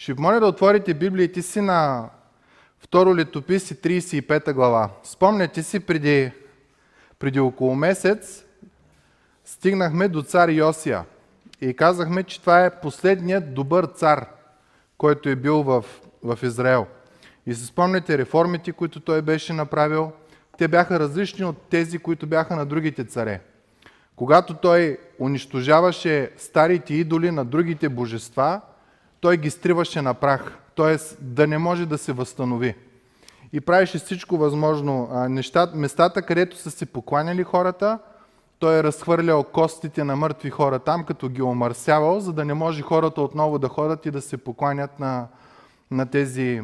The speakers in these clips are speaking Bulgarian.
Ще ви моля да отворите Библиите си на второ летописи 35 глава. Спомняте си, преди, преди около месец стигнахме до цар Йосия и казахме, че това е последният добър цар, който е бил в, в Израел. И се спомняте реформите, които той беше направил, те бяха различни от тези, които бяха на другите царе. Когато той унищожаваше старите идоли на другите божества, той ги стриваше на прах, т.е. да не може да се възстанови. И правеше всичко възможно. Нещата, местата, където са се покланяли хората, той е разхвърлял костите на мъртви хора там, като ги омърсявал, за да не може хората отново да ходят и да се покланят на, на тези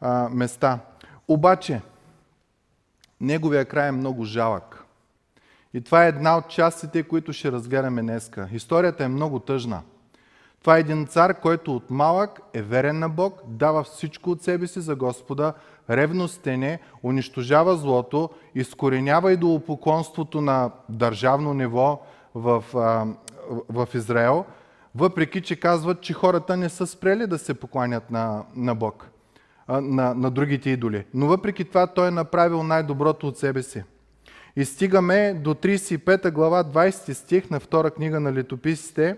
а, места. Обаче, неговия край е много жалък. И това е една от частите, които ще разгледаме днеска. Историята е много тъжна. Това е един цар, който от малък е верен на Бог, дава всичко от себе си за Господа, ревностен е, унищожава злото, изкоренява идолопоклонството на държавно ниво в, в Израел, въпреки че казват, че хората не са спрели да се покланят на, на Бог, на, на другите идоли. Но въпреки това той е направил най-доброто от себе си. И стигаме до 35 глава, 20 стих на втора книга на летописите,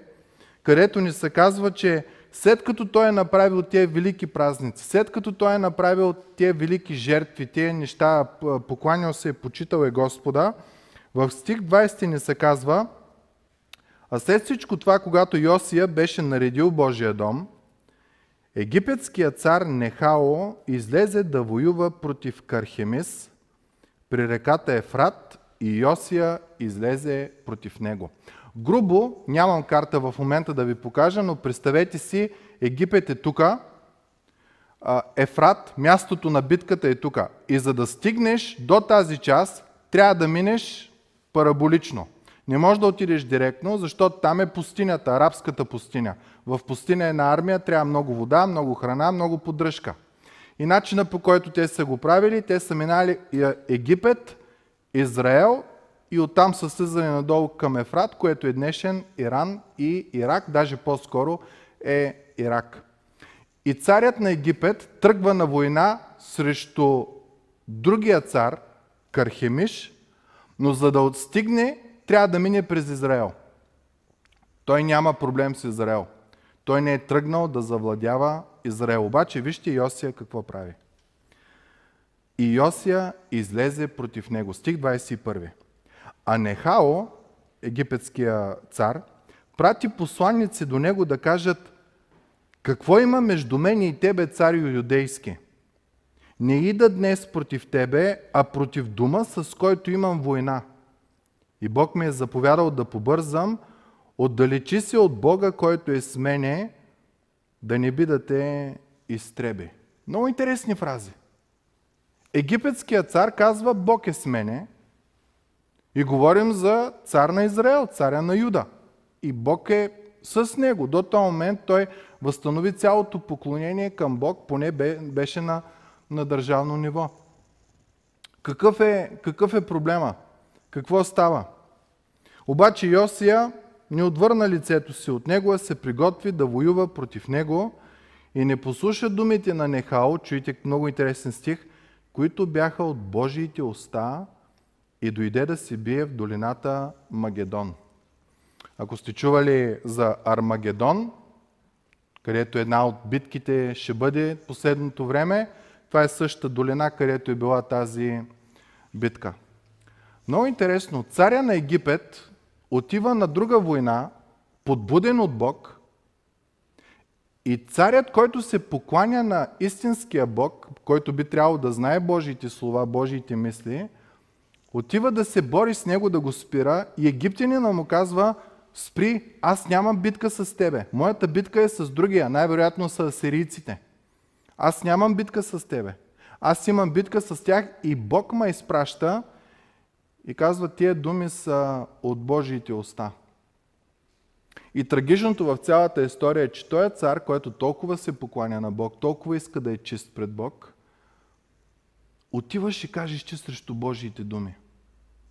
където ни се казва, че след като той е направил тези велики празници, след като той е направил тези велики жертви, тези неща, покланял се и почитал е Господа, в стих 20 ни се казва, а след всичко това, когато Йосия беше наредил Божия дом, египетският цар Нехао излезе да воюва против Кархемис при реката Ефрат и Йосия излезе против него. Грубо, нямам карта в момента да ви покажа, но представете си, Египет е тук, Ефрат, мястото на битката е тук. И за да стигнеш до тази част, трябва да минеш параболично. Не можеш да отидеш директно, защото там е пустинята, арабската пустиня. В пустиня е на армия, трябва много вода, много храна, много поддръжка. И начина по който те са го правили, те са минали Египет, Израел и оттам са слизани надолу към Ефрат, което е днешен Иран и Ирак, даже по-скоро е Ирак. И царят на Египет тръгва на война срещу другия цар, Кархемиш, но за да отстигне, трябва да мине през Израел. Той няма проблем с Израел. Той не е тръгнал да завладява Израел. Обаче вижте Йосия какво прави. И Йосия излезе против него. Стих 21. А Нехао, египетския цар, прати посланници до него да кажат какво има между мен и тебе, царю юдейски? Не ида днес против тебе, а против дума, с който имам война. И Бог ми е заповядал да побързам, отдалечи се от Бога, който е с мене, да не би да те изтреби. Много интересни фрази. Египетският цар казва, Бог е с мене, и говорим за цар на Израел, царя на Юда. И Бог е с него. До този момент той възстанови цялото поклонение към Бог, поне беше на, на държавно ниво. Какъв е, какъв е проблема? Какво става? Обаче Йосия не отвърна лицето си от него, а се приготви да воюва против него и не послуша думите на Нехао, чуйте много интересен стих, които бяха от Божиите уста и дойде да се бие в долината Магедон. Ако сте чували за Армагедон, където една от битките ще бъде последното време, това е същата долина, където е била тази битка. Много интересно, царя на Египет отива на друга война, подбуден от Бог, и царят, който се покланя на истинския Бог, който би трябвало да знае Божиите слова, Божиите мисли, отива да се бори с него, да го спира и египтянина му казва, спри, аз нямам битка с тебе. Моята битка е с другия, най-вероятно са сирийците. Аз нямам битка с тебе. Аз имам битка с тях и Бог ме изпраща и казва, тия думи са от Божиите уста. И трагичното в цялата история е, че той е цар, който толкова се покланя на Бог, толкова иска да е чист пред Бог, отиваш и кажеш, че срещу Божиите думи.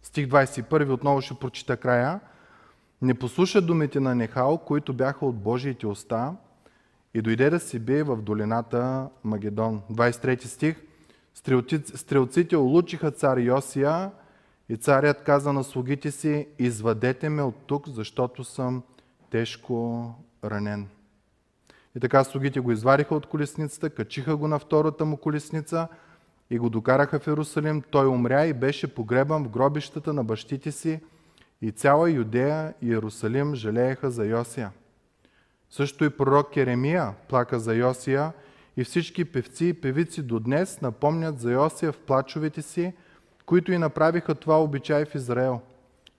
Стих 21 отново ще прочита края. Не послуша думите на Нехал, които бяха от Божиите уста и дойде да си бие в долината Магедон. 23 стих. Стрелците улучиха цар Йосия и царят каза на слугите си, извадете ме от тук, защото съм тежко ранен. И така слугите го извадиха от колесницата, качиха го на втората му колесница и го докараха в Иерусалим. Той умря и беше погребан в гробищата на бащите си и цяла Юдея и Иерусалим жалееха за Йосия. Също и пророк Керемия плака за Йосия и всички певци и певици до днес напомнят за Йосия в плачовете си, които и направиха това обичай в Израел.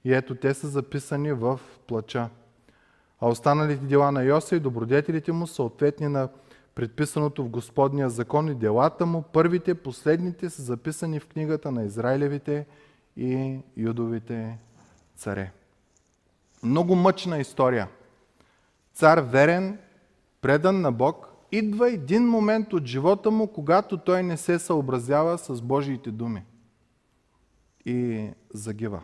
И ето те са записани в плача. А останалите дела на Йосия и добродетелите му са ответни на предписаното в Господния закон и делата му, първите, последните са записани в книгата на Израилевите и Юдовите царе. Много мъчна история. Цар верен, предан на Бог, идва един момент от живота му, когато той не се съобразява с Божиите думи и загива.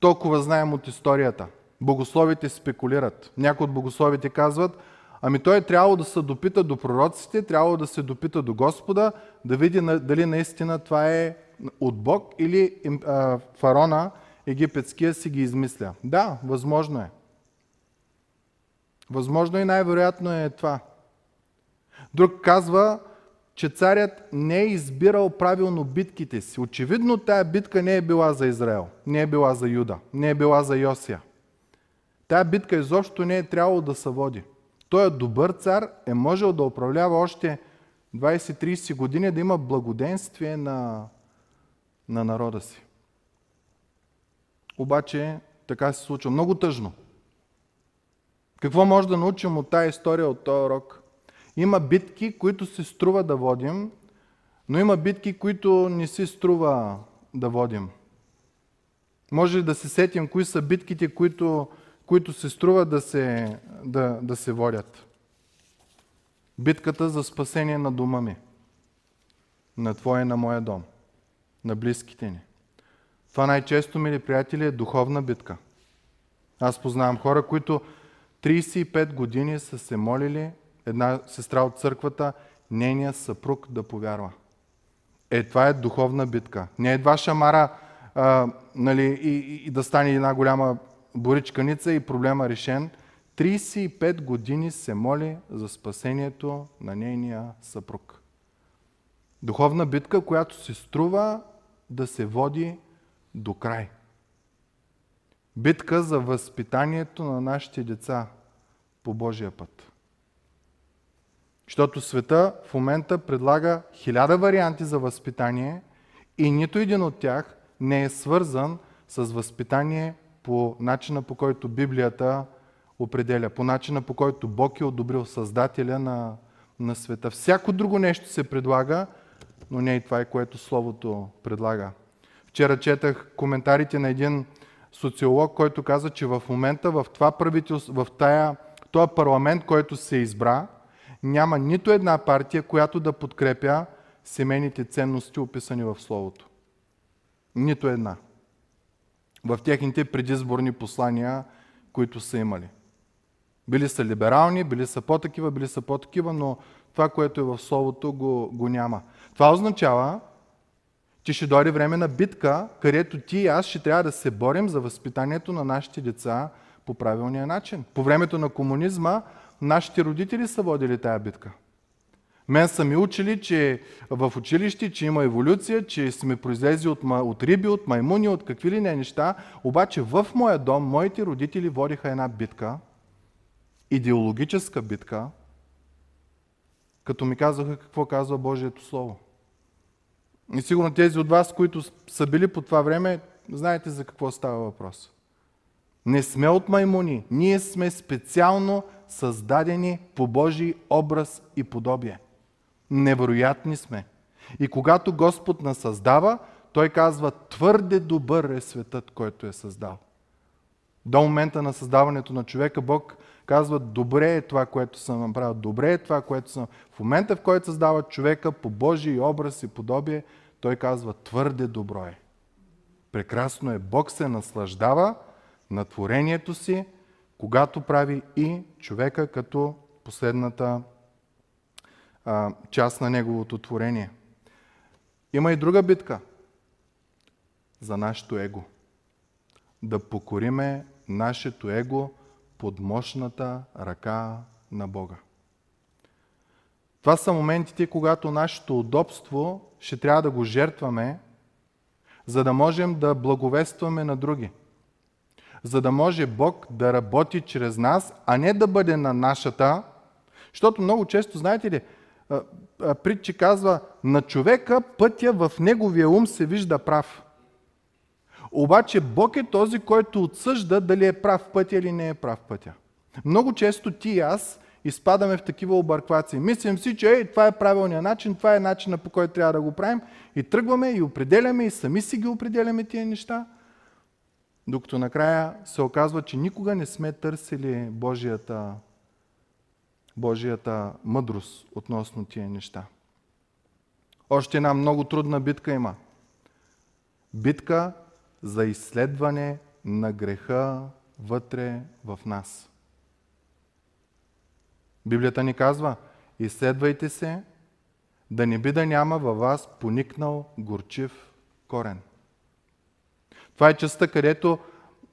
Толкова знаем от историята. Богословите спекулират. Някои от богословите казват, ами той е трябвало да се допита до пророците, трябвало да се допита до Господа, да види дали наистина това е от Бог или фарона египетския си ги измисля. Да, възможно е. Възможно и най-вероятно е това. Друг казва, че царят не е избирал правилно битките си. Очевидно тая битка не е била за Израел, не е била за Юда, не е била за Йосия. Тая битка изобщо не е трябвало да се води. Той е добър цар, е можел да управлява още 20-30 години, да има благоденствие на, на народа си. Обаче така се случва. Много тъжно. Какво може да научим от тази история, от този урок? Има битки, които се струва да водим, но има битки, които не си струва да водим. Може ли да се сетим кои са битките, които, които се струва да се, да, да се водят? Битката за спасение на дома ми, на твоя и на моя дом, на близките ни. Това най-често, мили приятели, е духовна битка. Аз познавам хора, които 35 години са се молили една сестра от църквата, нейният съпруг да повярва. Е, това е духовна битка. Не е два шамара а, нали, и, и, и да стане една голяма боричканица и проблема решен. 35 години се моли за спасението на нейния съпруг. Духовна битка, която се струва да се води до край. Битка за възпитанието на нашите деца по Божия път. Защото света в момента предлага хиляда варианти за възпитание и нито един от тях не е свързан с възпитание по начина по който Библията определя, по начина по който Бог е одобрил Създателя на, на света. Всяко друго нещо се предлага, но не и това е което Словото предлага. Вчера четах коментарите на един социолог, който каза, че в момента в това правителство, в тая, този парламент, който се избра, няма нито една партия, която да подкрепя семейните ценности, описани в Словото. Нито една. В техните предизборни послания, които са имали. Били са либерални, били са по-такива, били са по-такива, но това, което е в Словото, го, го няма. Това означава, че ще дойде време на битка, където ти и аз ще трябва да се борим за възпитанието на нашите деца по правилния начин. По времето на комунизма нашите родители са водили тая битка. Мен са ми учили, че в училище, че има еволюция, че сме произлезли от, от риби, от маймуни, от какви ли не неща. Обаче в моя дом моите родители водиха една битка, идеологическа битка, като ми казаха какво казва Божието Слово. И сигурно тези от вас, които са били по това време, знаете за какво става въпрос. Не сме от маймуни. Ние сме специално създадени по Божий образ и подобие. Невероятни сме. И когато Господ нас създава, Той казва, твърде добър е светът, който е създал. До момента на създаването на човека Бог казва, добре е това, което съм направил, добре е това, което съм... В момента, в който създава човека по Божий образ и подобие, той казва, твърде добро е. Прекрасно е. Бог се наслаждава на творението си, когато прави и човека като последната а, част на Неговото творение. Има и друга битка за нашето его. Да покориме нашето его под мощната ръка на Бога. Това са моментите, когато нашето удобство ще трябва да го жертваме, за да можем да благовестваме на други. За да може Бог да работи чрез нас, а не да бъде на нашата. Защото много често, знаете ли, притчи казва, на човека пътя в неговия ум се вижда прав. Обаче Бог е този, който отсъжда дали е прав пътя или не е прав пътя. Много често ти и аз изпадаме в такива обърквации. Мислим си, че ей, това е правилният начин, това е начина по който трябва да го правим и тръгваме и определяме и сами си ги определяме тия неща, докато накрая се оказва, че никога не сме търсили Божията, Божията мъдрост относно тия неща. Още една много трудна битка има. Битка за изследване на греха вътре в нас. Библията ни казва, изследвайте се, да не би да няма във вас поникнал горчив корен. Това е частта, където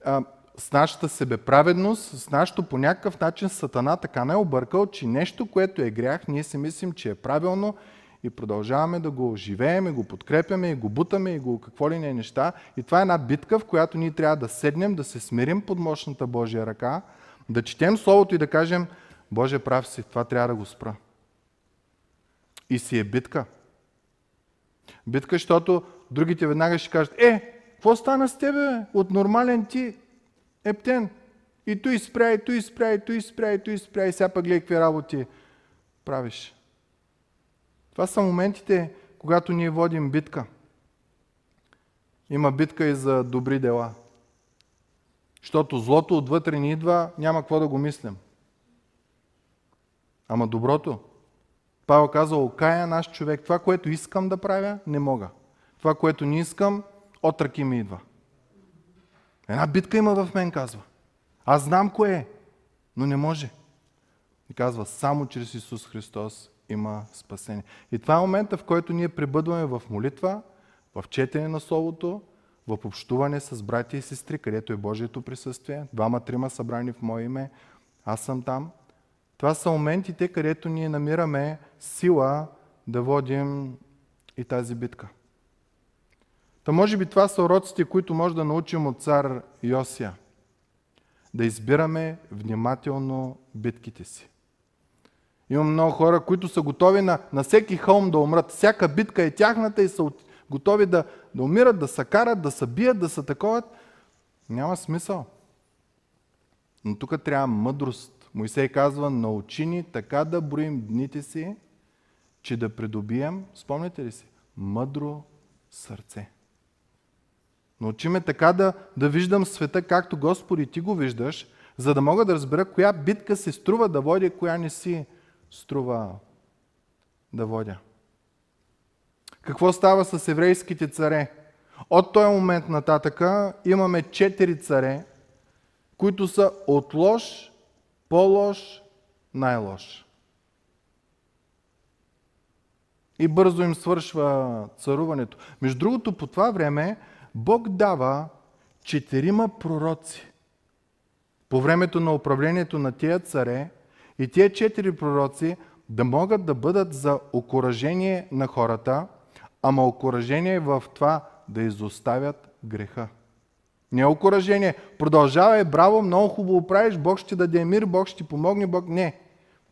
а, с нашата себеправедност, с нашото по някакъв начин Сатана така не е объркал, че нещо, което е грях, ние си мислим, че е правилно и продължаваме да го живеем, и го подкрепяме, и го бутаме, и го какво ли не е неща. И това е една битка, в която ние трябва да седнем, да се смирим под мощната Божия ръка, да четем Словото и да кажем, Боже, прав си, това трябва да го спра. И си е битка. Битка, защото другите веднага ще кажат, е, какво стана с тебе? От нормален ти ептен. И той спря, и той спря, и той спря, и той спря, и сега пък гледай какви работи правиш. Това са моментите, когато ние водим битка. Има битка и за добри дела. Защото злото отвътре ни идва, няма какво да го мислим. Ама доброто. Павел казва, окая наш човек. Това, което искам да правя, не мога. Това, което не искам, от ръки ми идва. Една битка има в мен, казва. Аз знам кое е, но не може. И казва, само чрез Исус Христос има спасение. И това е момента, в който ние прибъдваме в молитва, в четене на Словото, в общуване с братя и сестри, където е Божието присъствие. Двама-трима събрани в Мое име. Аз съм там. Това са моментите, където ние намираме сила да водим и тази битка. Та може би това са уроците, които може да научим от цар Йосия. Да избираме внимателно битките си. Имам много хора, които са готови на, на всеки хълм да умрат. Всяка битка е тяхната и са готови да, да умират, да се карат, да се бият, да се таковат. Няма смисъл. Но тук трябва мъдрост. Моисей казва, научи ни така да броим дните си, че да придобием, спомняте ли си, мъдро сърце. Научи ме така да, да виждам света, както Господи ти го виждаш, за да мога да разбера коя битка се струва да водя, коя не си струва да водя. Какво става с еврейските царе? От този момент нататъка имаме четири царе, които са от лош, по-лош, най-лош. И бързо им свършва царуването. Между другото, по това време Бог дава четирима пророци. По времето на управлението на тия царе и тия четири пророци да могат да бъдат за окоръжение на хората, ама окоръжение в това да изоставят греха. Не е окоръжение. Продължавай, браво, много хубаво правиш, Бог ще даде мир, Бог ще ти помогне, Бог не.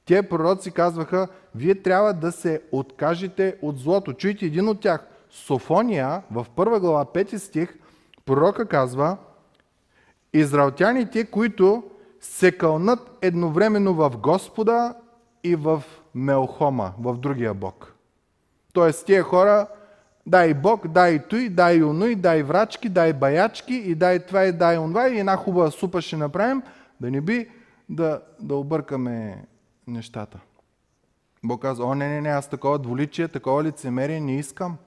Те пророци казваха, вие трябва да се откажете от злото. Чуйте един от тях. Софония в първа глава, пети стих, пророка казва, Израелтяните, които се кълнат едновременно в Господа и в Мелхома, в другия Бог. Тоест, тия хора, дай Бог, дай той, дай онуй, дай врачки, дай баячки и дай това и дай онова и една хубава супа ще направим, да не би да, да объркаме нещата. Бог казва, о, не, не, не, аз такова дволичие, такова лицемерие не искам.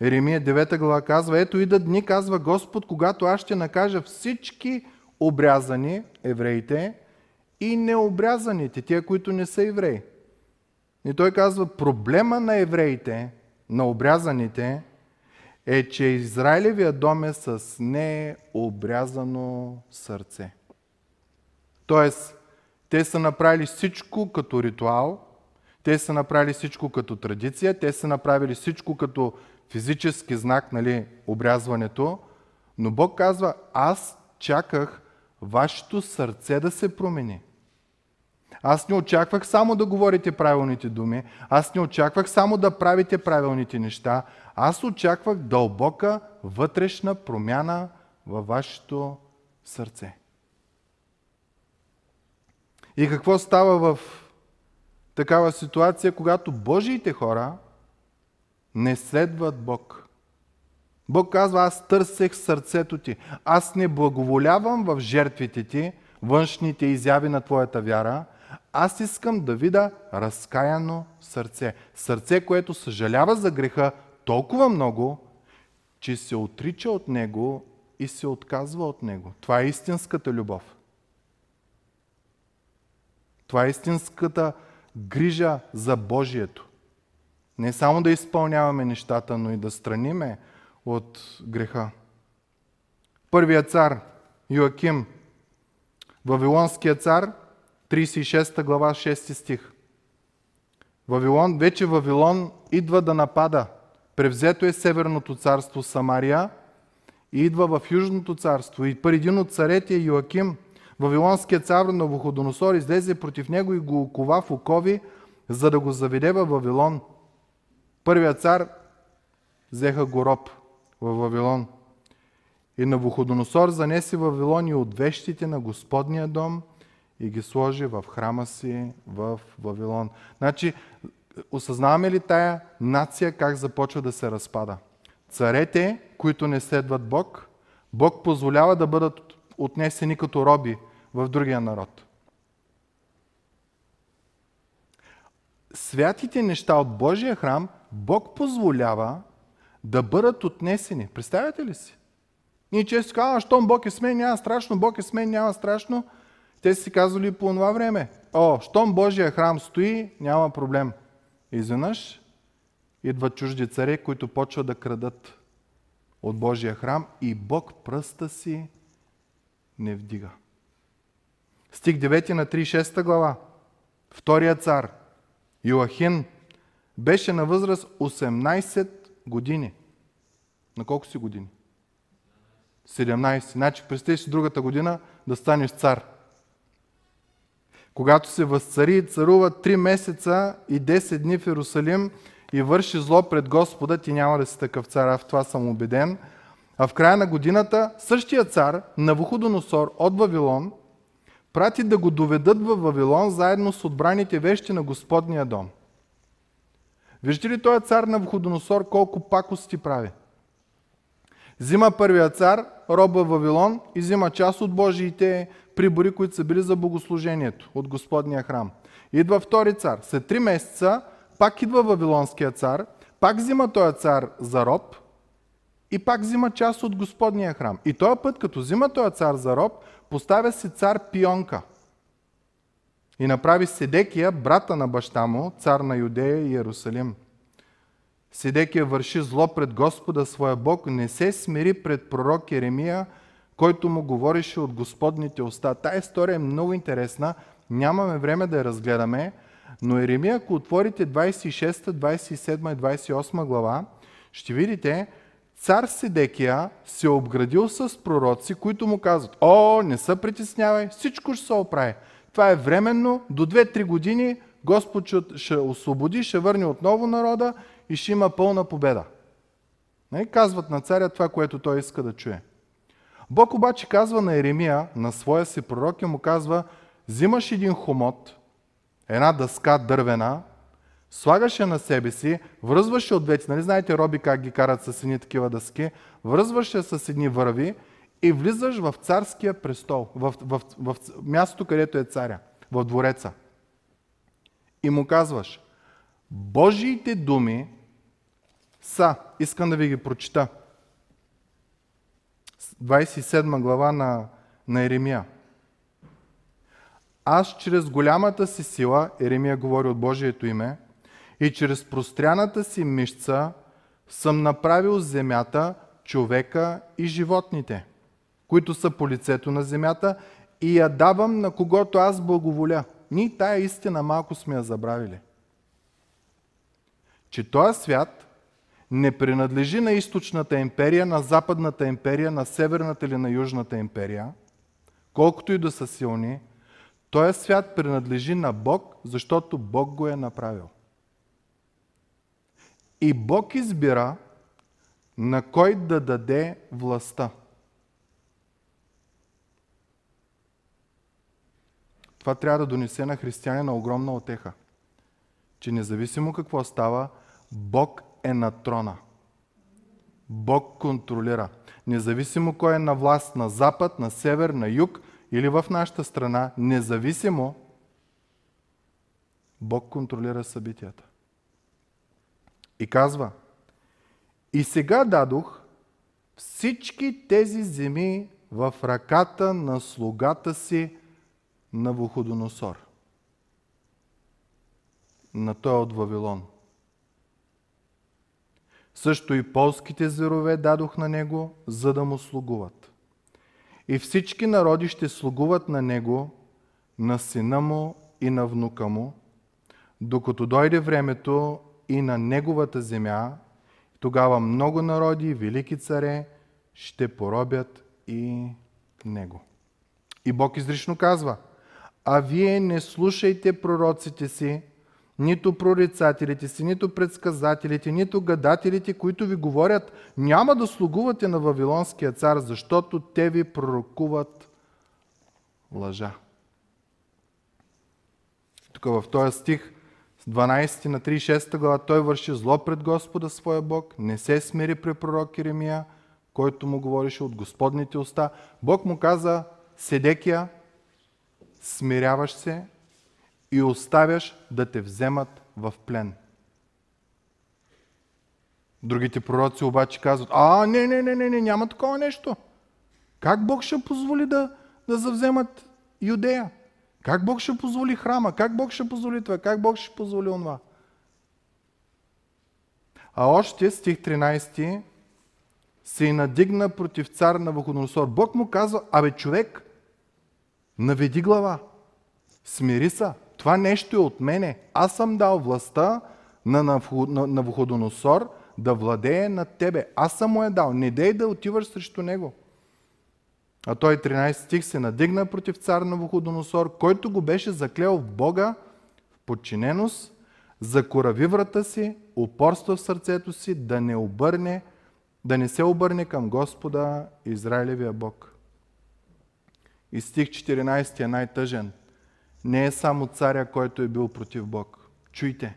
Еремия 9 глава казва, ето идат дни, казва Господ, когато аз ще накажа всички обрязани евреите и необрязаните, тия, които не са евреи. И той казва, проблема на евреите, на обрязаните, е, че Израилевия дом е с необрязано сърце. Тоест, те са направили всичко като ритуал, те са направили всичко като традиция, те са направили всичко като физически знак, нали, обрязването, но Бог казва, аз чаках вашето сърце да се промени. Аз не очаквах само да говорите правилните думи, аз не очаквах само да правите правилните неща, аз очаквах дълбока вътрешна промяна във вашето сърце. И какво става в такава ситуация, когато Божиите хора не следват Бог? Бог казва, аз търсех сърцето ти. Аз не благоволявам в жертвите ти, външните изяви на твоята вяра. Аз искам да видя разкаяно сърце. Сърце, което съжалява за греха толкова много, че се отрича от него и се отказва от него. Това е истинската любов. Това е истинската грижа за Божието. Не само да изпълняваме нещата, но и да страниме от греха. Първият цар, Йоаким, Вавилонският цар, 36 глава, 6 стих. Вавилон, вече Вавилон идва да напада. Превзето е Северното царство Самария и идва в Южното царство. И първи един от царете е Йоаким, Вавилонският цар Навуходоносор излезе против него и го окова в окови, за да го заведе във Вавилон. Първият цар взеха го роб в Вавилон. И Навуходоносор занесе Вавилон и от вещите на Господния дом и ги сложи в храма си в Вавилон. Значи, осъзнаваме ли тая нация как започва да се разпада? Царете, които не следват Бог, Бог позволява да бъдат отнесени като роби в другия народ. Святите неща от Божия храм Бог позволява да бъдат отнесени. Представяте ли си? Ние често казваме, щом Бог е с мен, няма страшно, Бог е с мен, няма страшно. Те си казвали по това време. О, щом Божия храм стои, няма проблем. Изведнъж идват чужди царе, които почват да крадат от Божия храм и Бог пръста си не вдига. Стих 9 на 36 глава. Втория цар, Йоахин, беше на възраст 18 години. На колко си години? 17. Значи представи си другата година да станеш цар. Когато се възцари и царува 3 месеца и 10 дни в Иерусалим и върши зло пред Господа, ти няма да си такъв цар, а в това съм убеден. А в края на годината същия цар, Навуходоносор от Вавилон, прати да го доведат в Вавилон заедно с отбраните вещи на Господния дом. Виждате ли този цар на Входоносор колко пакости прави? Взима първия цар, роба Вавилон и взима част от Божиите прибори, които са били за богослужението от Господния храм. Идва втори цар. След три месеца пак идва Вавилонския цар, пак взима този цар за роб и пак взима част от Господния храм. И този път, като взима този цар за роб, поставя си цар Пионка. И направи Седекия, брата на баща му, цар на Юдея и Иерусалим. Седекия върши зло пред Господа своя Бог, не се смири пред пророк Еремия, който му говореше от Господните уста. Тая история е много интересна, нямаме време да я разгледаме, но Еремия, ако отворите 26, 27 и 28 глава, ще видите, цар Седекия се обградил с пророци, които му казват, о, не се притеснявай, всичко ще се оправи. Това е временно, до 2-3 години Господ ще освободи, ще върне отново народа и ще има пълна победа. Не? Казват на царя това, което той иска да чуе. Бог обаче казва на Еремия, на своя си пророк и му казва, взимаш един хомот, една дъска дървена, слагаше на себе си, връзваше от двете, нали знаете роби как ги карат с едни такива дъски, връзваше с едни върви и влизаш в царския престол, в, в, в, в мястото, където е царя, в двореца. И му казваш, Божиите думи са, искам да ви ги прочита, 27 глава на, на Еремия. аз чрез голямата си сила, Еремия говори от Божието име, и чрез простряната си мишца съм направил земята, човека и животните, които са по лицето на земята, и я давам на когото аз благоволя. Ние тая истина малко сме я забравили. Че този свят не принадлежи на източната империя, на западната империя, на северната или на южната империя, колкото и да са силни, този свят принадлежи на Бог, защото Бог го е направил. И Бог избира на кой да даде властта. Това трябва да донесе на християнина огромна отеха. Че независимо какво става, Бог е на трона. Бог контролира. Независимо кой е на власт на запад, на север, на юг или в нашата страна, независимо, Бог контролира събитията. И казва, и сега дадох всички тези земи в ръката на слугата си на Вуходоносор. На той от Вавилон. Също и полските зверове дадох на него, за да му слугуват. И всички народи ще слугуват на него, на сина му и на внука му, докато дойде времето и на неговата земя, тогава много народи велики царе ще поробят и него. И Бог изрично казва, а вие не слушайте пророците си, нито прорицателите си, нито предсказателите, нито гадателите, които ви говорят, няма да слугувате на Вавилонския цар, защото те ви пророкуват лъжа. Тук в този стих 12 на 36 глава, той върши зло пред Господа своя Бог, не се смири при пророк Еремия, който му говореше от Господните уста. Бог му каза, Седекия, смиряваш се и оставяш да те вземат в плен. Другите пророци обаче казват, а, не, не, не, не, не, няма такова нещо. Как Бог ще позволи да, да завземат Юдея? Как Бог ще позволи храма? Как Бог ще позволи това? Как Бог ще позволи онова? А още стих 13 се надигна против цар на Вуходоносор. Бог му казва, абе човек, наведи глава, смири се, това нещо е от мене. Аз съм дал властта на Навуходоносор да владее над тебе. Аз съм му е дал. Не дей да отиваш срещу него. А той 13 стих се надигна против цар на Вуходоносор, който го беше заклел в Бога в подчиненост, закорави врата си, упорства в сърцето си да не обърне, да не се обърне към Господа Израилевия Бог. И стих 14 е най-тъжен. Не е само царя, който е бил против Бог. Чуйте,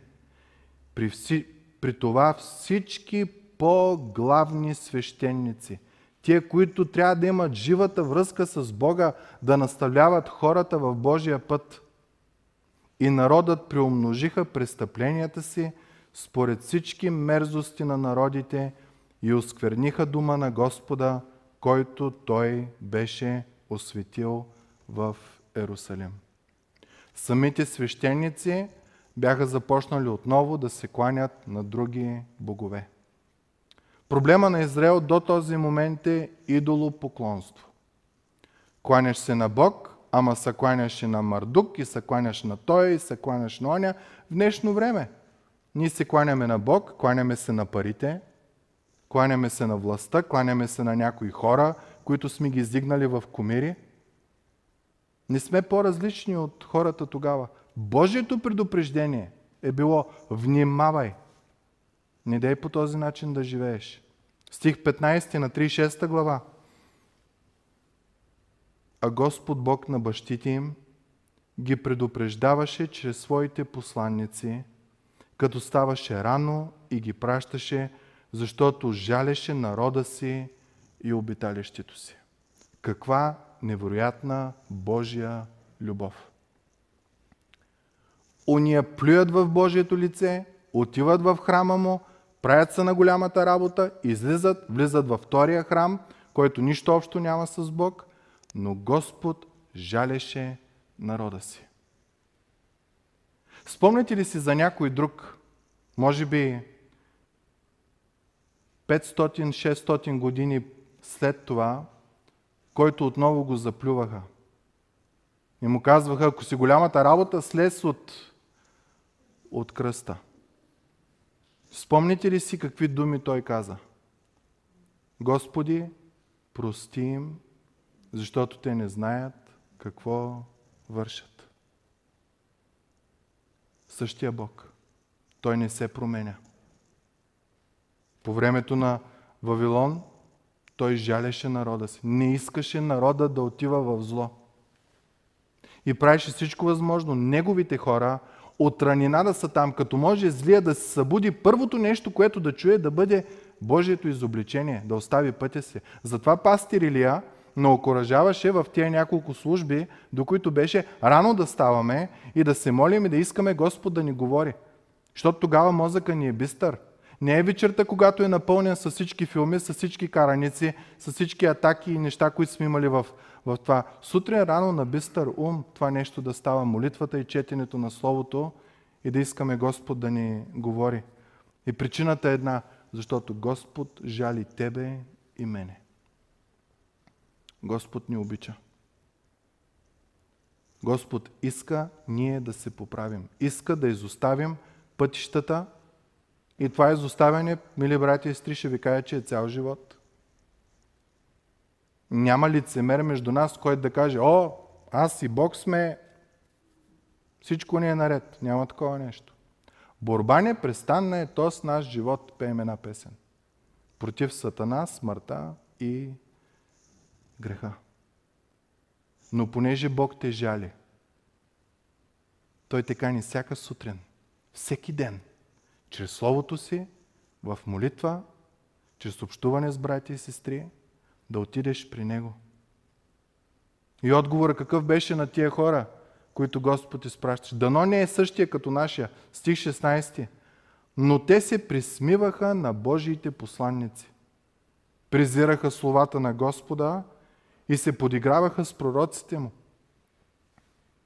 при, вси, при това всички по-главни свещеници – тия, които трябва да имат живата връзка с Бога, да наставляват хората в Божия път. И народът приумножиха престъпленията си според всички мерзости на народите и оскверниха дума на Господа, който той беше осветил в Ерусалим. Самите свещеници бяха започнали отново да се кланят на други богове. Проблема на Израел до този момент е идолопоклонство. Кланяш се на Бог, ама се кланяш и на Мардук, и се кланяш на Той, и се кланяш на Оня. В днешно време ние се кланяме на Бог, кланяме се на парите, кланяме се на властта, кланяме се на някои хора, които сме ги издигнали в комири. Не сме по-различни от хората тогава. Божието предупреждение е било внимавай – не дай по този начин да живееш. Стих 15 на 36 глава. А Господ Бог на бащите им ги предупреждаваше чрез своите посланници, като ставаше рано и ги пращаше, защото жалеше народа си и обиталището си. Каква невероятна Божия любов! Уния плюят в Божието лице, отиват в храма му, правят се на голямата работа, излизат, влизат във втория храм, който нищо общо няма с Бог, но Господ жалеше народа си. Спомняте ли си за някой друг, може би 500-600 години след това, който отново го заплюваха? И му казваха, ако си голямата работа, слез от, от кръста. Спомните ли си какви думи той каза? Господи, прости им, защото те не знаят какво вършат. Същия Бог. Той не се променя. По времето на Вавилон той жалеше народа си. Не искаше народа да отива в зло. И правеше всичко възможно. Неговите хора от ранина да са там, като може злия да се събуди, първото нещо, което да чуе, да бъде Божието изобличение, да остави пътя си. Затова пастир Илия наокоръжаваше в тия няколко служби, до които беше рано да ставаме и да се молим и да искаме Господ да ни говори. Защото тогава мозъка ни е бистър. Не е вечерта, когато е напълнен с всички филми, с всички караници, с всички атаки и неща, които сме имали в, в това. Сутрин рано на бистър ум това нещо да става молитвата и четенето на Словото и да искаме Господ да ни говори. И причината е една, защото Господ жали тебе и мене. Господ ни обича. Господ иска ние да се поправим. Иска да изоставим пътищата и това изоставяне, мили братя и сестри, ще ви кажа, че е цял живот. Няма лицемер между нас, който да каже, о, аз и Бог сме, всичко ни е наред. Няма такова нещо. Борба непрестанна е то наш живот, пеем една песен. Против Сатана, смъртта и греха. Но понеже Бог те жали, Той те кани всяка сутрин, всеки ден, чрез Словото си, в молитва, чрез общуване с братя и сестри, да отидеш при Него. И отговора какъв беше на тия хора, които Господ изпращаше. Дано не е същия като нашия. Стих 16. Но те се присмиваха на Божиите посланници. Презираха словата на Господа и се подиграваха с пророците му,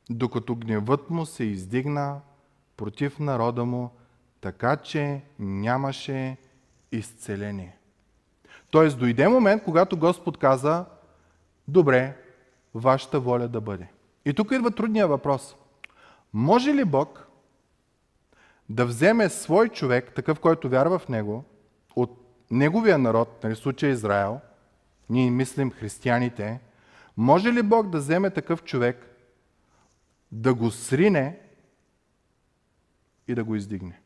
докато гневът му се издигна против народа му, така че нямаше изцеление. Тоест дойде момент, когато Господ каза, добре, вашата воля да бъде. И тук идва трудния въпрос. Може ли Бог да вземе свой човек, такъв, който вярва в Него, от неговия народ, нали, случай Израел, ние мислим християните, може ли Бог да вземе такъв човек, да го срине и да го издигне?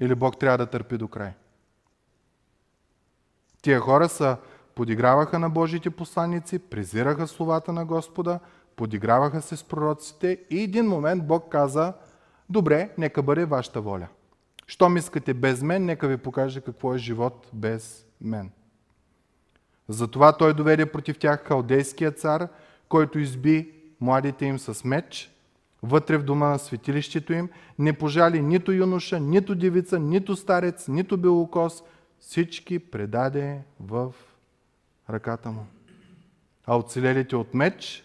Или Бог трябва да търпи до край? Тия хора са подиграваха на Божите посланици, презираха словата на Господа, подиграваха се с пророците и един момент Бог каза, добре, нека бъде вашата воля. Щом искате без мен, нека ви покаже какво е живот без мен. Затова той доведе против тях халдейския цар, който изби младите им с меч, вътре в дома на светилището им, не пожали нито юноша, нито девица, нито старец, нито белокос, всички предаде в ръката му. А оцелелите от меч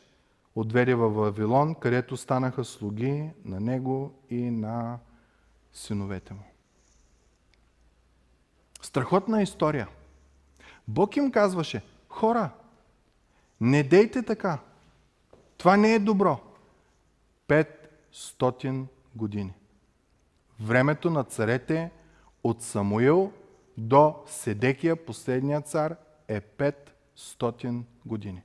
отведе в Вавилон, където станаха слуги на него и на синовете му. Страхотна история. Бог им казваше, хора, не дейте така. Това не е добро. 500 години. Времето на царете от Самуил до Седекия, последния цар, е 500 години.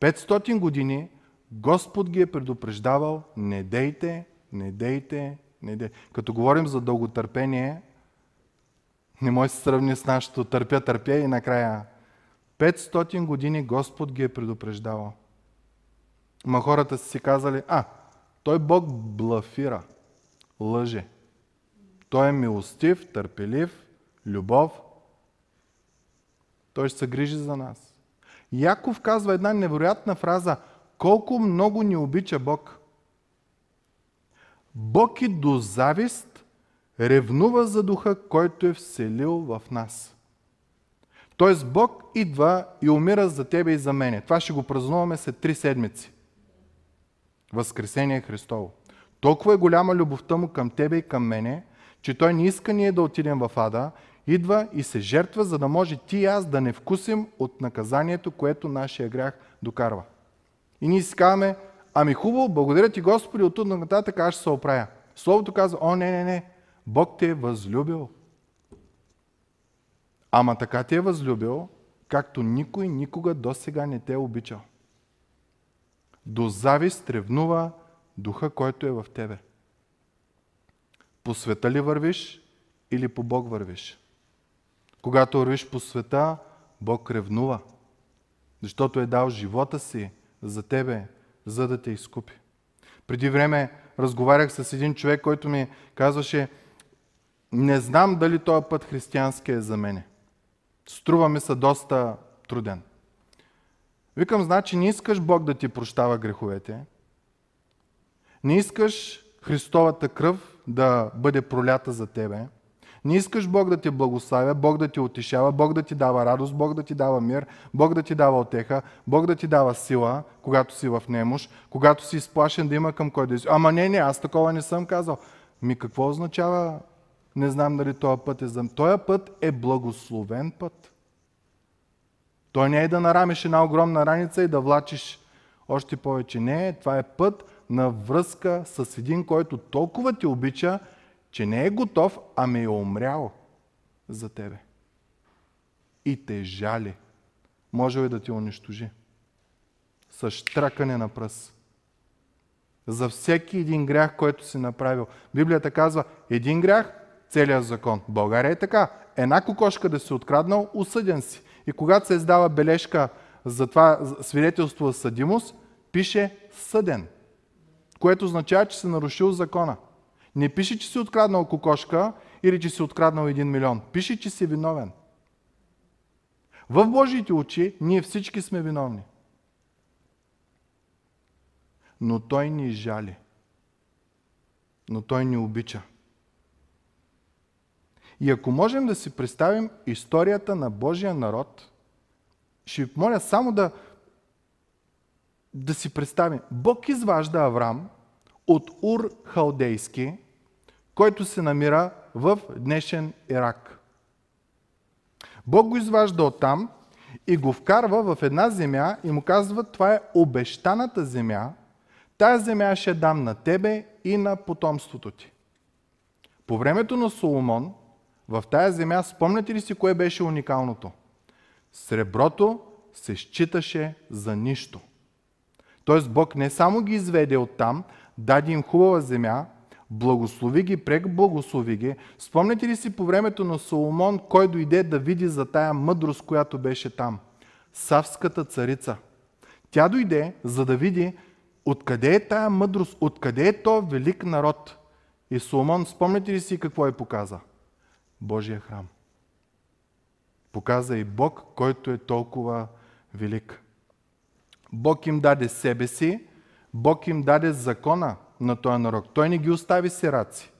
500 години Господ ги е предупреждавал, не дейте, не дейте, не дейте. Като говорим за дълготърпение, не може да се сравни с нашото търпя, търпя и накрая 500 години Господ ги е предупреждавал. Ма хората са си казали, а, той Бог блафира, лъже. Той е милостив, търпелив, любов. Той ще се грижи за нас. Яков казва една невероятна фраза. Колко много ни обича Бог. Бог и до завист ревнува за духа, който е вселил в нас. Тоест Бог идва и умира за тебе и за мене. Това ще го празнуваме след три седмици. Възкресение Христово. Толкова е голяма любовта му към тебе и към мене, че той не иска ние да отидем в ада, идва и се жертва, за да може ти и аз да не вкусим от наказанието, което нашия грях докарва. И ние си казваме, ами хубаво, благодаря ти Господи, от нататък аз ще се оправя. Словото казва, о не, не, не, Бог те е възлюбил. Ама така те е възлюбил, както никой никога до сега не те е обичал. До завист ревнува духа, който е в тебе. По света ли вървиш или по Бог вървиш? Когато вървиш по света, Бог ревнува, защото е дал живота си за тебе, за да те изкупи. Преди време разговарях с един човек, който ми казваше, не знам дали този път християнски е за мене. Струва ми се доста труден. Викам, значи не искаш Бог да ти прощава греховете, не искаш Христовата кръв да бъде пролята за тебе, не искаш Бог да ти благославя, Бог да ти отишава, Бог да ти дава радост, Бог да ти дава мир, Бог да ти дава отеха, Бог да ти дава сила, когато си в немощ, когато си изплашен да има към кой да си. Ама не, не, аз такова не съм казал. Ми какво означава не знам дали този път е за... Този път е благословен път. Той не е да нарамиш една огромна раница и да влачиш още повече. Не, това е път на връзка с един, който толкова ти обича, че не е готов, ами е умрял за тебе. И те жали. Може ли да ти унищожи? С штракане на пръст. За всеки един грях, който си направил. Библията казва, един грях целият закон. България е така. Една кокошка да си откраднал, осъден си. И когато се издава бележка за това свидетелство за съдимост, пише съден. Което означава, че си нарушил закона. Не пише, че си откраднал кокошка или че си откраднал един милион. Пише, че си виновен. В Божиите очи ние всички сме виновни. Но Той ни жали. Но Той ни обича. И ако можем да си представим историята на Божия народ, ще ви моля само да, да си представим. Бог изважда Авраам от Ур Халдейски, който се намира в днешен Ирак. Бог го изважда от там и го вкарва в една земя и му казва, това е обещаната земя, тая земя ще дам на тебе и на потомството ти. По времето на Соломон, в тая земя, спомняте ли си кое беше уникалното? Среброто се считаше за нищо. Тоест Бог не само ги изведе от там, даде им хубава земя, благослови ги, прег благослови ги. Спомняте ли си по времето на Соломон, кой дойде да види за тая мъдрост, която беше там? Савската царица. Тя дойде, за да види откъде е тая мъдрост, откъде е то велик народ. И Соломон, спомняте ли си какво е показа? Божия храм. Показа и Бог, който е толкова велик. Бог им даде себе си, Бог им даде закона на този народ. Той не ги остави сираци.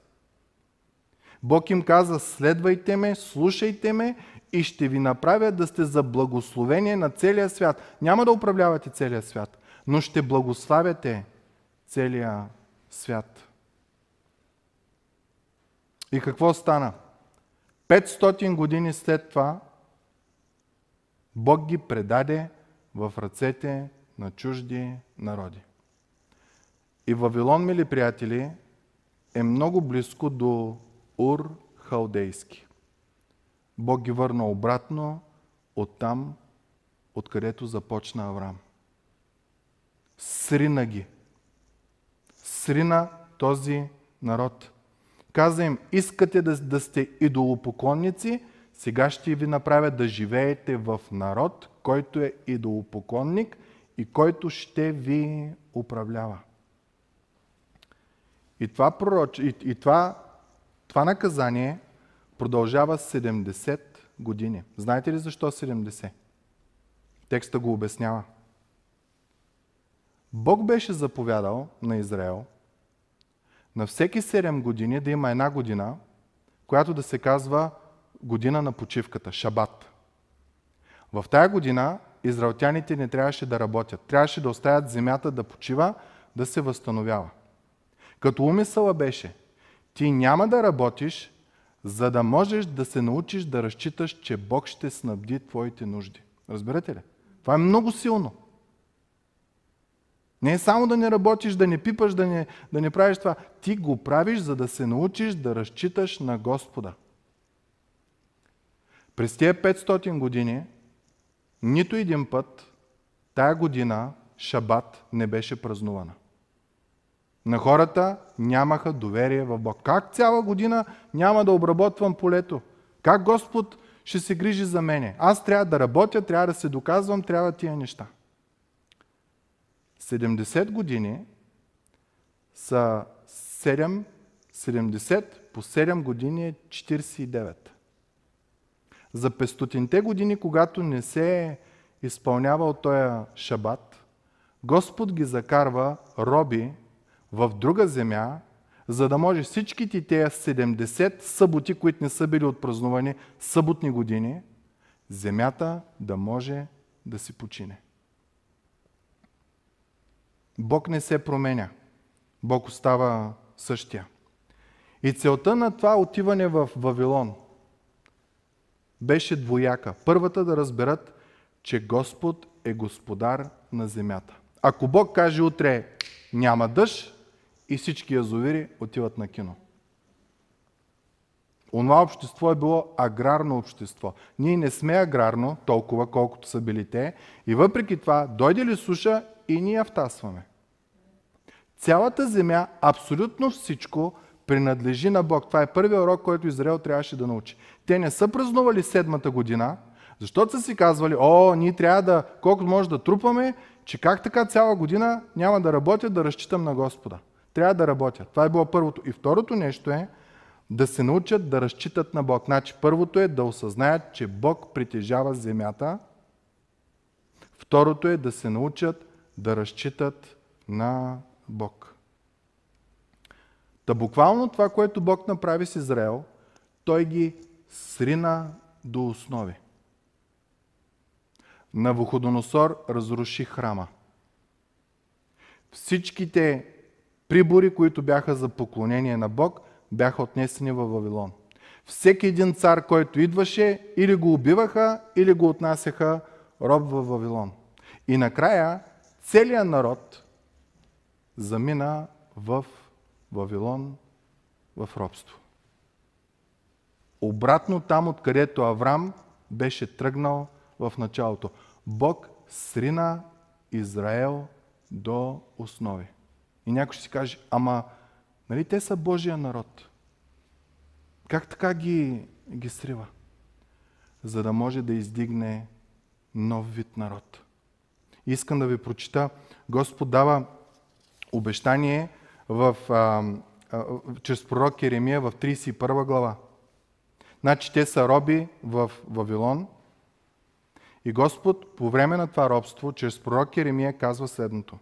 Бог им каза, следвайте ме, слушайте ме и ще ви направя да сте за благословение на целия свят. Няма да управлявате целия свят, но ще благославяте целия свят. И какво стана? 500 години след това Бог ги предаде в ръцете на чужди народи. И Вавилон, мили приятели, е много близко до Ур Халдейски. Бог ги върна обратно от там, откъдето започна Авраам. Срина ги. Срина този народ. Каза им, искате да, да сте идолопоклонници, сега ще ви направя да живеете в народ, който е идолопоклонник и който ще ви управлява. И това, пророч... и, и това, това наказание продължава 70 години. Знаете ли защо 70? Текста го обяснява. Бог беше заповядал на Израел на всеки 7 години да има една година, която да се казва година на почивката, шабат. В тая година израелтяните не трябваше да работят. Трябваше да оставят земята да почива, да се възстановява. Като умисъла беше, ти няма да работиш, за да можеш да се научиш да разчиташ, че Бог ще снабди твоите нужди. Разберете ли? Това е много силно. Не е само да не работиш, да не пипаш, да не, да не правиш това. Ти го правиш, за да се научиш да разчиташ на Господа. През тези 500 години, нито един път, тая година, Шабат не беше празнувана. На хората нямаха доверие в Бог. Как цяла година няма да обработвам полето? Как Господ ще се грижи за мене? Аз трябва да работя, трябва да се доказвам, трябва тия неща. 70 години са 7, 70 по 7 години е 49. За 500-те години, когато не се е изпълнявал този шабат, Господ ги закарва роби в друга земя, за да може всичките тези 70 съботи, които не са били отпразнувани, съботни години, земята да може да си почине. Бог не се променя. Бог остава същия. И целта на това отиване в Вавилон беше двояка. Първата да разберат, че Господ е господар на земята. Ако Бог каже утре няма дъжд и всички язовири отиват на кино. Онова общество е било аграрно общество. Ние не сме аграрно, толкова колкото са били те. И въпреки това, дойде ли суша и ние втасваме. Цялата земя, абсолютно всичко принадлежи на Бог. Това е първият урок, който Израел трябваше да научи. Те не са празнували седмата година, защото са си казвали, о, ние трябва да, колкото може да трупаме, че как така цяла година няма да работя, да разчитам на Господа. Трябва да работят. Това е било първото. И второто нещо е да се научат да разчитат на Бог. Значи първото е да осъзнаят, че Бог притежава земята. Второто е да се научат да разчитат на Бог. Та буквално това, което Бог направи с Израел, той ги срина до основи. Навуходоносор разруши храма. Всичките прибори, които бяха за поклонение на Бог, бяха отнесени във Вавилон. Всеки един цар, който идваше, или го убиваха, или го отнасяха роб във Вавилон. И накрая целият народ замина в Вавилон в робство. Обратно там, откъдето Аврам беше тръгнал в началото. Бог срина Израел до основи. И някой ще си каже, ама, нали те са Божия народ? Как така ги, ги срива? За да може да издигне нов вид народ. Искам да ви прочита. Господ дава обещание в, а, а, чрез пророк Еремия в 31 глава. Значи те са роби в Вавилон и Господ по време на това робство, чрез пророк Еремия казва следното.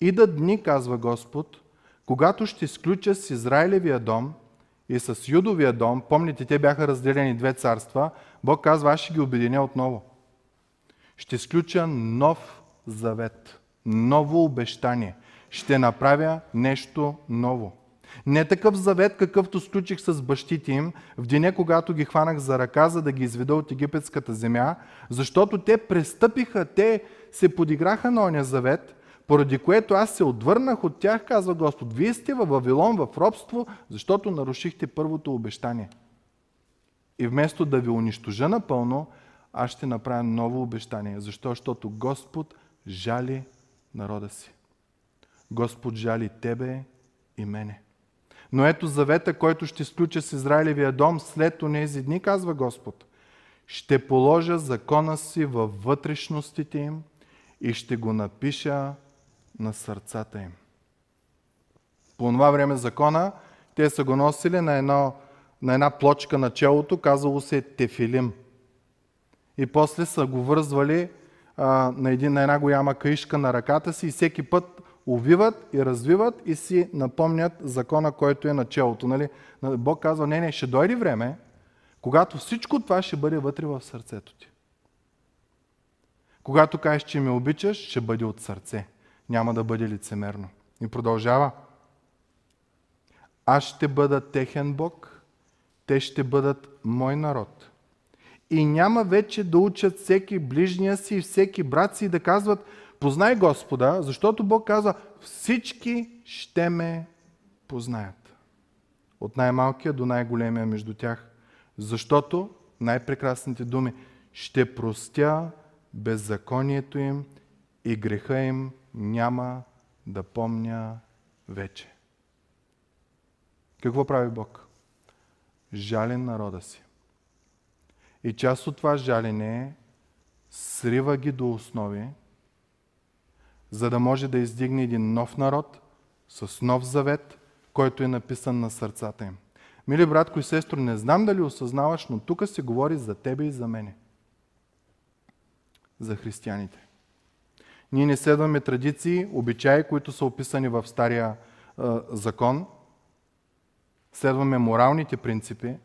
Ида дни, казва Господ, когато ще сключа с Израилевия дом и с Юдовия дом, помните, те бяха разделени две царства, Бог казва, аз ще ги обединя отново. Ще сключа нов завет, ново обещание ще направя нещо ново. Не такъв завет, какъвто сключих с бащите им в деня, когато ги хванах за ръка, за да ги изведа от египетската земя, защото те престъпиха, те се подиграха на оня завет, поради което аз се отвърнах от тях, казва Господ. Вие сте във Вавилон, в робство, защото нарушихте първото обещание. И вместо да ви унищожа напълно, аз ще направя ново обещание. Защо? Защото Господ жали народа си. Господ жали тебе и мене. Но ето завета, който ще сключа с Израилевия дом след онези дни, казва Господ. Ще положа закона си във вътрешностите им и ще го напиша на сърцата им. По това време закона те са го носили на, едно, на една плочка на челото, казало се Тефилим. И после са го вързвали а, на, един, на една голяма каишка на ръката си и всеки път увиват и развиват и си напомнят закона, който е началото. Нали? Бог казва, не, не, ще дойде време, когато всичко това ще бъде вътре в сърцето ти. Когато кажеш, че ме обичаш, ще бъде от сърце. Няма да бъде лицемерно. И продължава. Аз ще бъда техен Бог, те ще бъдат мой народ. И няма вече да учат всеки ближния си и всеки брат си да казват, познай Господа, защото Бог казва, всички ще ме познаят. От най-малкия до най-големия между тях. Защото най-прекрасните думи ще простя беззаконието им и греха им няма да помня вече. Какво прави Бог? Жален народа си. И част от това жалене срива ги до основи, за да може да издигне един нов народ с нов завет, който е написан на сърцата им. Мили братко и сестро, не знам дали осъзнаваш, но тук се говори за тебе и за мене. За християните. Ние не следваме традиции, обичаи, които са описани в Стария е, закон. Следваме моралните принципи.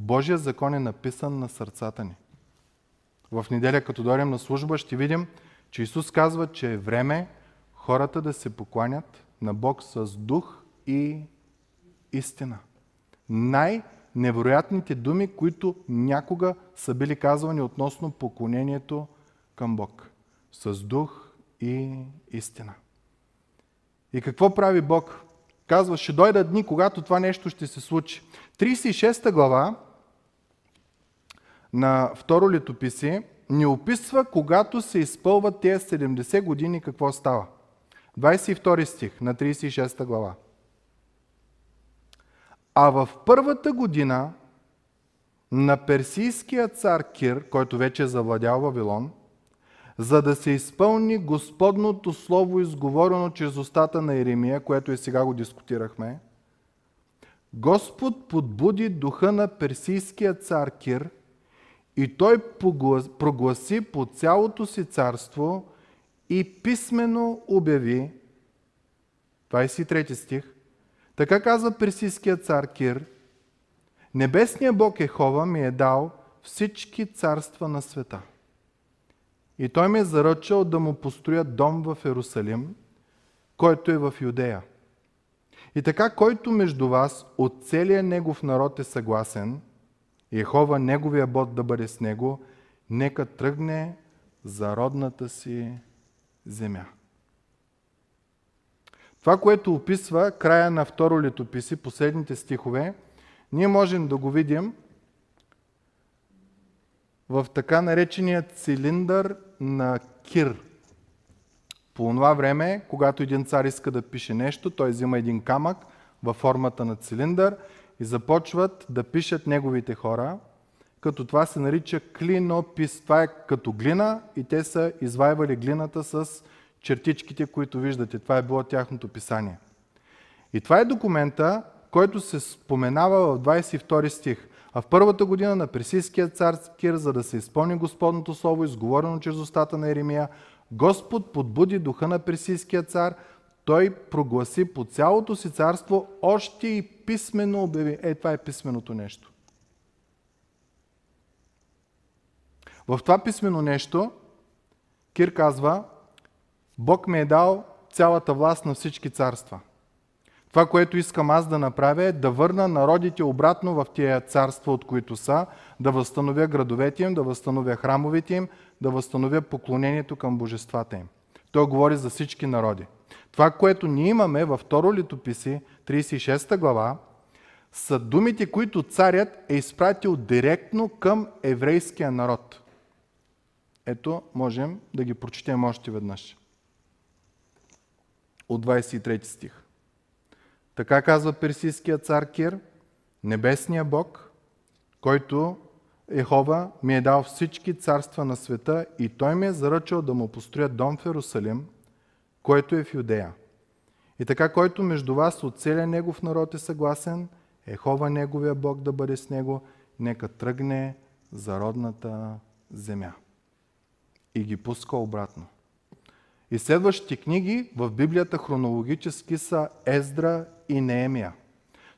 Божия закон е написан на сърцата ни. В неделя, като дойдем на служба, ще видим, че Исус казва, че е време хората да се покланят на Бог с дух и истина. Най-невероятните думи, които някога са били казвани относно поклонението към Бог. С дух и истина. И какво прави Бог? Казва, ще дойдат дни, когато това нещо ще се случи. 36 глава на второ летописи ни описва, когато се изпълват тези 70 години, какво става. 22 стих на 36 глава. А в първата година на персийския цар Кир, който вече е завладял Вавилон, за да се изпълни Господното слово, изговорено чрез устата на Еремия, което и сега го дискутирахме, Господ подбуди духа на персийския цар Кир и той прогласи по цялото си царство и писменно обяви, 23 стих, така казва персийският цар Кир, Небесният Бог Ехова ми е дал всички царства на света. И той ме е заръчал да му построя дом в Ерусалим, който е в Юдея. И така, който между вас от целия негов народ е съгласен, Ехова неговия бот да бъде с него, нека тръгне за родната си земя. Това, което описва края на второ летописи, последните стихове, ние можем да го видим в така наречения цилиндър на Кир. По това време, когато един цар иска да пише нещо, той взима един камък във формата на цилиндър и започват да пишат неговите хора, като това се нарича клинопис. Това е като глина и те са извайвали глината с чертичките, които виждате. Това е било тяхното писание. И това е документа, който се споменава в 22 стих. А в първата година на Пресийския цар Кир, за да се изпълни Господното слово, изговорено чрез устата на Еремия, Господ подбуди духа на Пресийския цар, той прогласи по цялото си царство, още и писмено обяви. Е, това е писменото нещо. В това писмено нещо Кир казва, Бог ми е дал цялата власт на всички царства. Това, което искам аз да направя е да върна народите обратно в тия царства, от които са, да възстановя градовете им, да възстановя храмовете им, да възстановя поклонението към божествата им. Той говори за всички народи. Това, което ние имаме във второ литописи, 36 глава, са думите, които царят е изпратил директно към еврейския народ. Ето, можем да ги прочетем още веднъж от 23 стих. Така казва персийския цар Кир, небесния Бог, който Ехова ми е дал всички царства на света и той ми е заръчал да му построя дом в Иерусалим, който е в Юдея. И така, който между вас от целия негов народ е съгласен, Ехова неговия Бог да бъде с него, нека тръгне за родната земя. И ги пуска обратно. И следващите книги в Библията хронологически са Ездра и Неемия.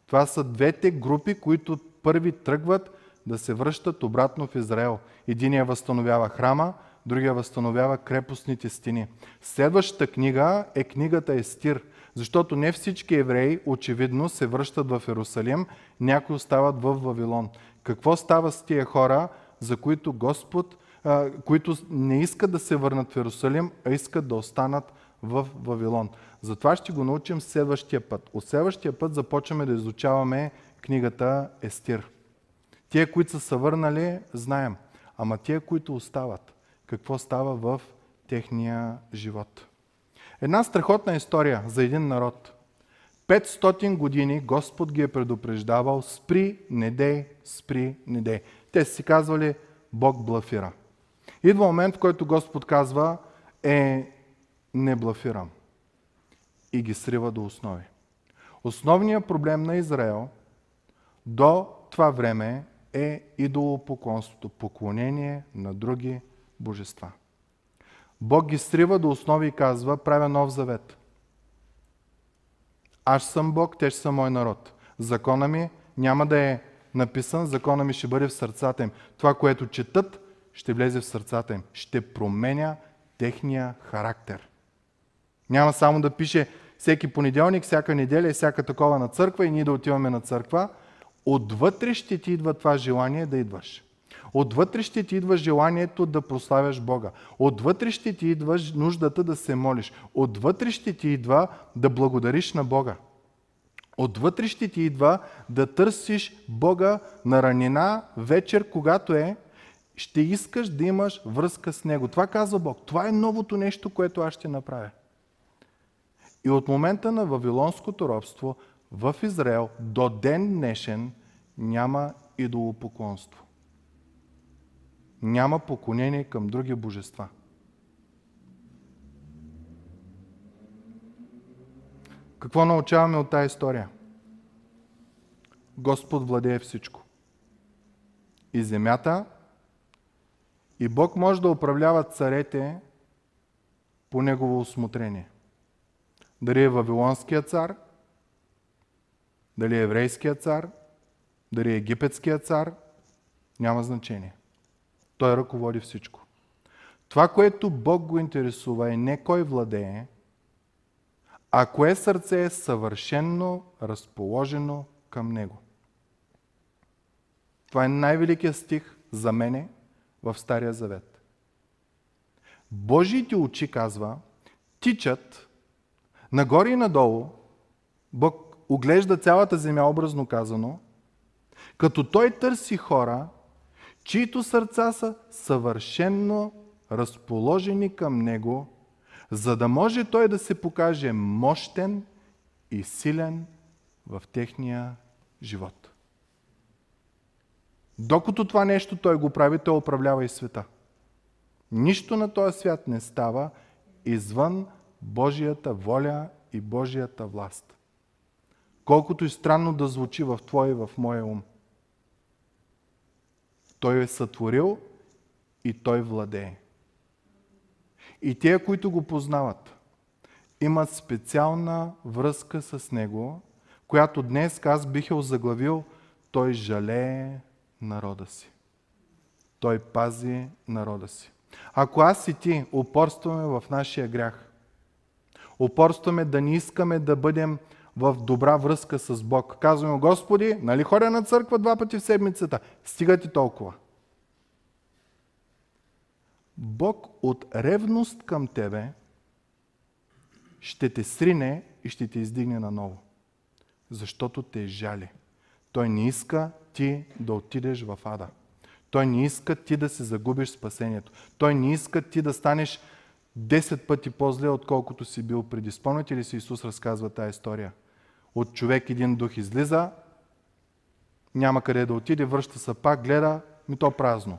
Това са двете групи, които първи тръгват да се връщат обратно в Израел. Единия възстановява храма, другия възстановява крепостните стени. Следващата книга е книгата Естир, защото не всички евреи очевидно се връщат в Иерусалим, някои остават в Вавилон. Какво става с тия хора, за които Господ, а, които не искат да се върнат в Иерусалим, а искат да останат в Вавилон? Затова ще го научим следващия път. От следващия път започваме да изучаваме книгата Естир. Тия, които са се върнали, знаем. Ама тия, които остават, какво става в техния живот? Една страхотна история за един народ. 500 години Господ ги е предупреждавал спри, не дей, спри, не дей. Те си казвали Бог блафира. Идва момент, в който Господ казва е не блафирам. И ги срива до основи. Основният проблем на Израел до това време е идолопоклонството, поклонение на други божества. Бог ги срива до основи и казва, правя нов завет. Аз съм Бог, те ще са мой народ. Закона ми няма да е написан, закона ми ще бъде в сърцата им. Това, което четат, ще влезе в сърцата им. Ще променя техния характер. Няма само да пише всеки понеделник, всяка неделя и всяка такова на църква и ние да отиваме на църква. Отвътре ще ти идва това желание да идваш. Отвътре ще ти идва желанието да прославяш Бога. Отвътре ще ти идва нуждата да се молиш. Отвътре ще ти идва да благодариш на Бога. Отвътре ще ти идва да търсиш Бога на ранина вечер, когато е, ще искаш да имаш връзка с Него. Това казва Бог. Това е новото нещо, което аз ще направя. И от момента на Вавилонското робство в Израел до ден днешен няма идолопоклонство няма поклонение към други божества. Какво научаваме от тази история? Господ владее всичко. И земята, и Бог може да управлява царете по Негово осмотрение. Дали е Вавилонския цар, дали е еврейския цар, дали е египетския цар, няма значение. Той ръководи всичко. Това, което Бог го интересува е не кой владее, а кое сърце е съвършенно разположено към Него. Това е най-великият стих за мене в Стария Завет. Божиите очи, казва, тичат нагоре и надолу, Бог оглежда цялата земя, образно казано, като Той търси хора, чието сърца са съвършенно разположени към Него, за да може Той да се покаже мощен и силен в техния живот. Докато това нещо Той го прави, Той управлява и света. Нищо на този свят не става извън Божията воля и Божията власт. Колкото и странно да звучи в Твоя и в моя ум. Той е сътворил и Той владее. И те, които го познават, имат специална връзка с Него, която днес аз бих е озаглавил Той жалее народа си. Той пази народа си. Ако аз и ти упорстваме в нашия грях, упорстваме да не искаме да бъдем в добра връзка с Бог. Казваме, Господи, нали ходя на църква два пъти в седмицата? Стига ти толкова. Бог от ревност към тебе ще те срине и ще те издигне наново. Защото те жали. Той не иска ти да отидеш в ада. Той не иска ти да се загубиш спасението. Той не иска ти да станеш 10 пъти по-зле, отколкото си бил преди. Спомняте ли си Исус разказва тази история? От човек един дух излиза, няма къде да отиде, връща се пак, гледа, ми то празно.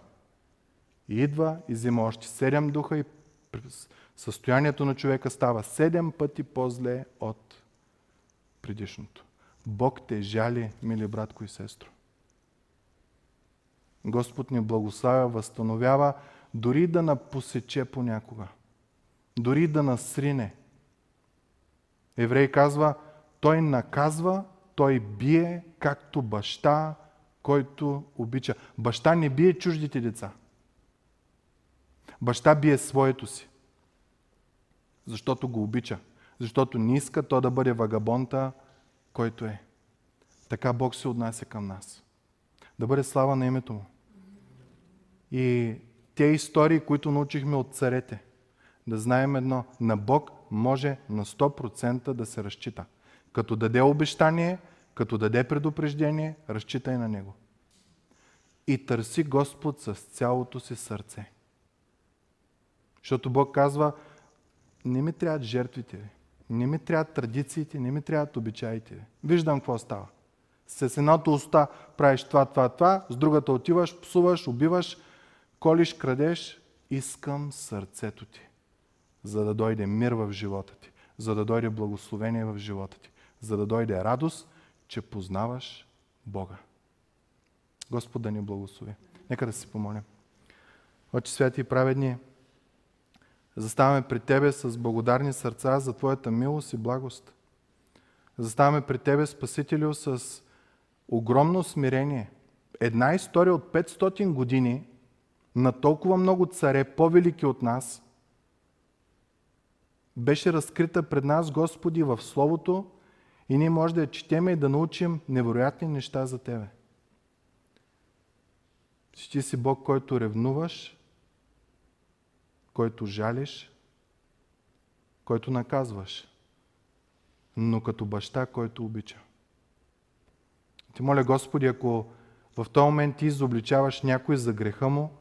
И идва и взима още седем духа и състоянието на човека става седем пъти по-зле от предишното. Бог те жали, мили братко и сестро. Господ ни благославя, възстановява, дори да напосече понякога. Дори да насрине. Еврей казва, той наказва, той бие, както баща който обича. Баща не бие чуждите деца. Баща бие своето си. Защото го обича. Защото не иска то да бъде вагабонта, който е. Така Бог се отнася към нас. Да бъде слава на името Му. И те истории, които научихме от царете, да знаем едно, на Бог може на 100% да се разчита. Като даде обещание, като даде предупреждение, разчитай на Него. И търси Господ с цялото си сърце. Защото Бог казва, не ми трябват жертвите ви, не ми трябват традициите, не ми трябват обичаите ви. Виждам какво става. С едното уста правиш това, това, това, с другата отиваш, псуваш, убиваш, колиш, крадеш. Искам сърцето ти, за да дойде мир в живота ти, за да дойде благословение в живота ти, за да дойде радост, че познаваш Бога. Господ да ни благослови. Нека да си помолим. Отче святи и праведни, заставаме при Тебе с благодарни сърца за Твоята милост и благост. Заставаме при Тебе, Спасителю, с огромно смирение. Една история от 500 години на толкова много царе, по-велики от нас, беше разкрита пред нас, Господи, в Словото и ние може да я четеме и да научим невероятни неща за Тебе. Че Ти си Бог, който ревнуваш, който жалиш, който наказваш, но като баща, който обича. Ти моля, Господи, ако в този момент ти изобличаваш някой за греха му,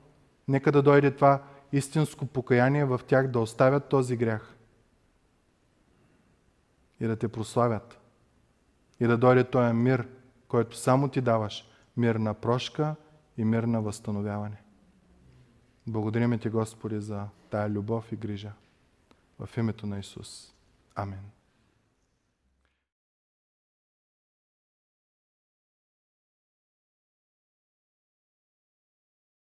нека да дойде това истинско покаяние в тях да оставят този грях и да те прославят. И да дойде този мир, който само ти даваш. Мир на прошка и мир на възстановяване. Благодарим ти, Господи, за тая любов и грижа. В името на Исус. Амин.